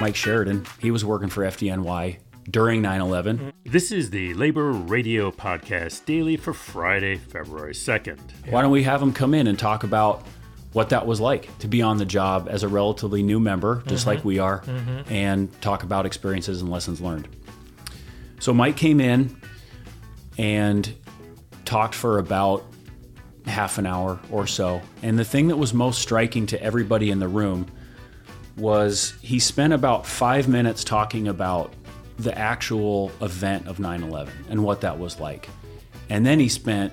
Mike Sheridan. He was working for FDNY during 9 11. This is the Labor Radio Podcast Daily for Friday, February 2nd. Why don't we have him come in and talk about what that was like to be on the job as a relatively new member, just like mm-hmm. we are, mm-hmm. and talk about experiences and lessons learned? So, Mike came in and talked for about half an hour or so. And the thing that was most striking to everybody in the room was he spent about five minutes talking about the actual event of 9 11 and what that was like. And then he spent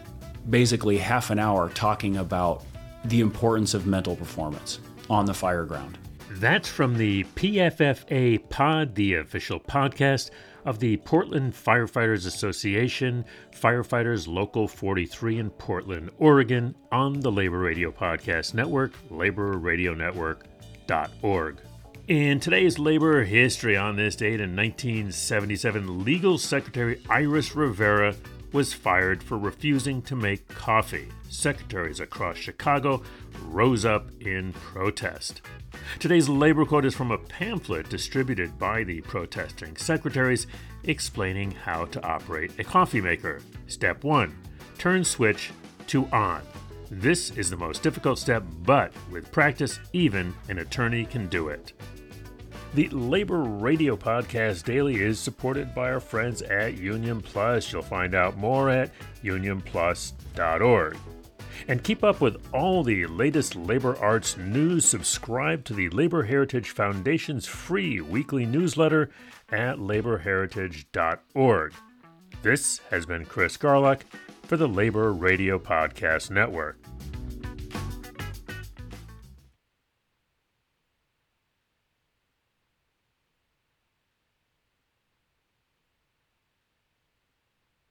basically half an hour talking about the importance of mental performance on the fire ground. That's from the PFFA Pod, the official podcast of the Portland Firefighters Association, Firefighters Local 43 in Portland, Oregon, on the Labor Radio Podcast Network, Labor Radio Network, laborradionetwork.org. In today's labor history on this date in 1977, Legal Secretary Iris Rivera was fired for refusing to make coffee. Secretaries across Chicago rose up in protest. Today's labor quote is from a pamphlet distributed by the protesting secretaries explaining how to operate a coffee maker. Step 1 Turn switch to on. This is the most difficult step, but with practice, even an attorney can do it. The Labor Radio Podcast Daily is supported by our friends at Union Plus. You'll find out more at unionplus.org. And keep up with all the latest labor arts news. Subscribe to the Labor Heritage Foundation's free weekly newsletter at laborheritage.org. This has been Chris Garlock for the Labor Radio Podcast Network.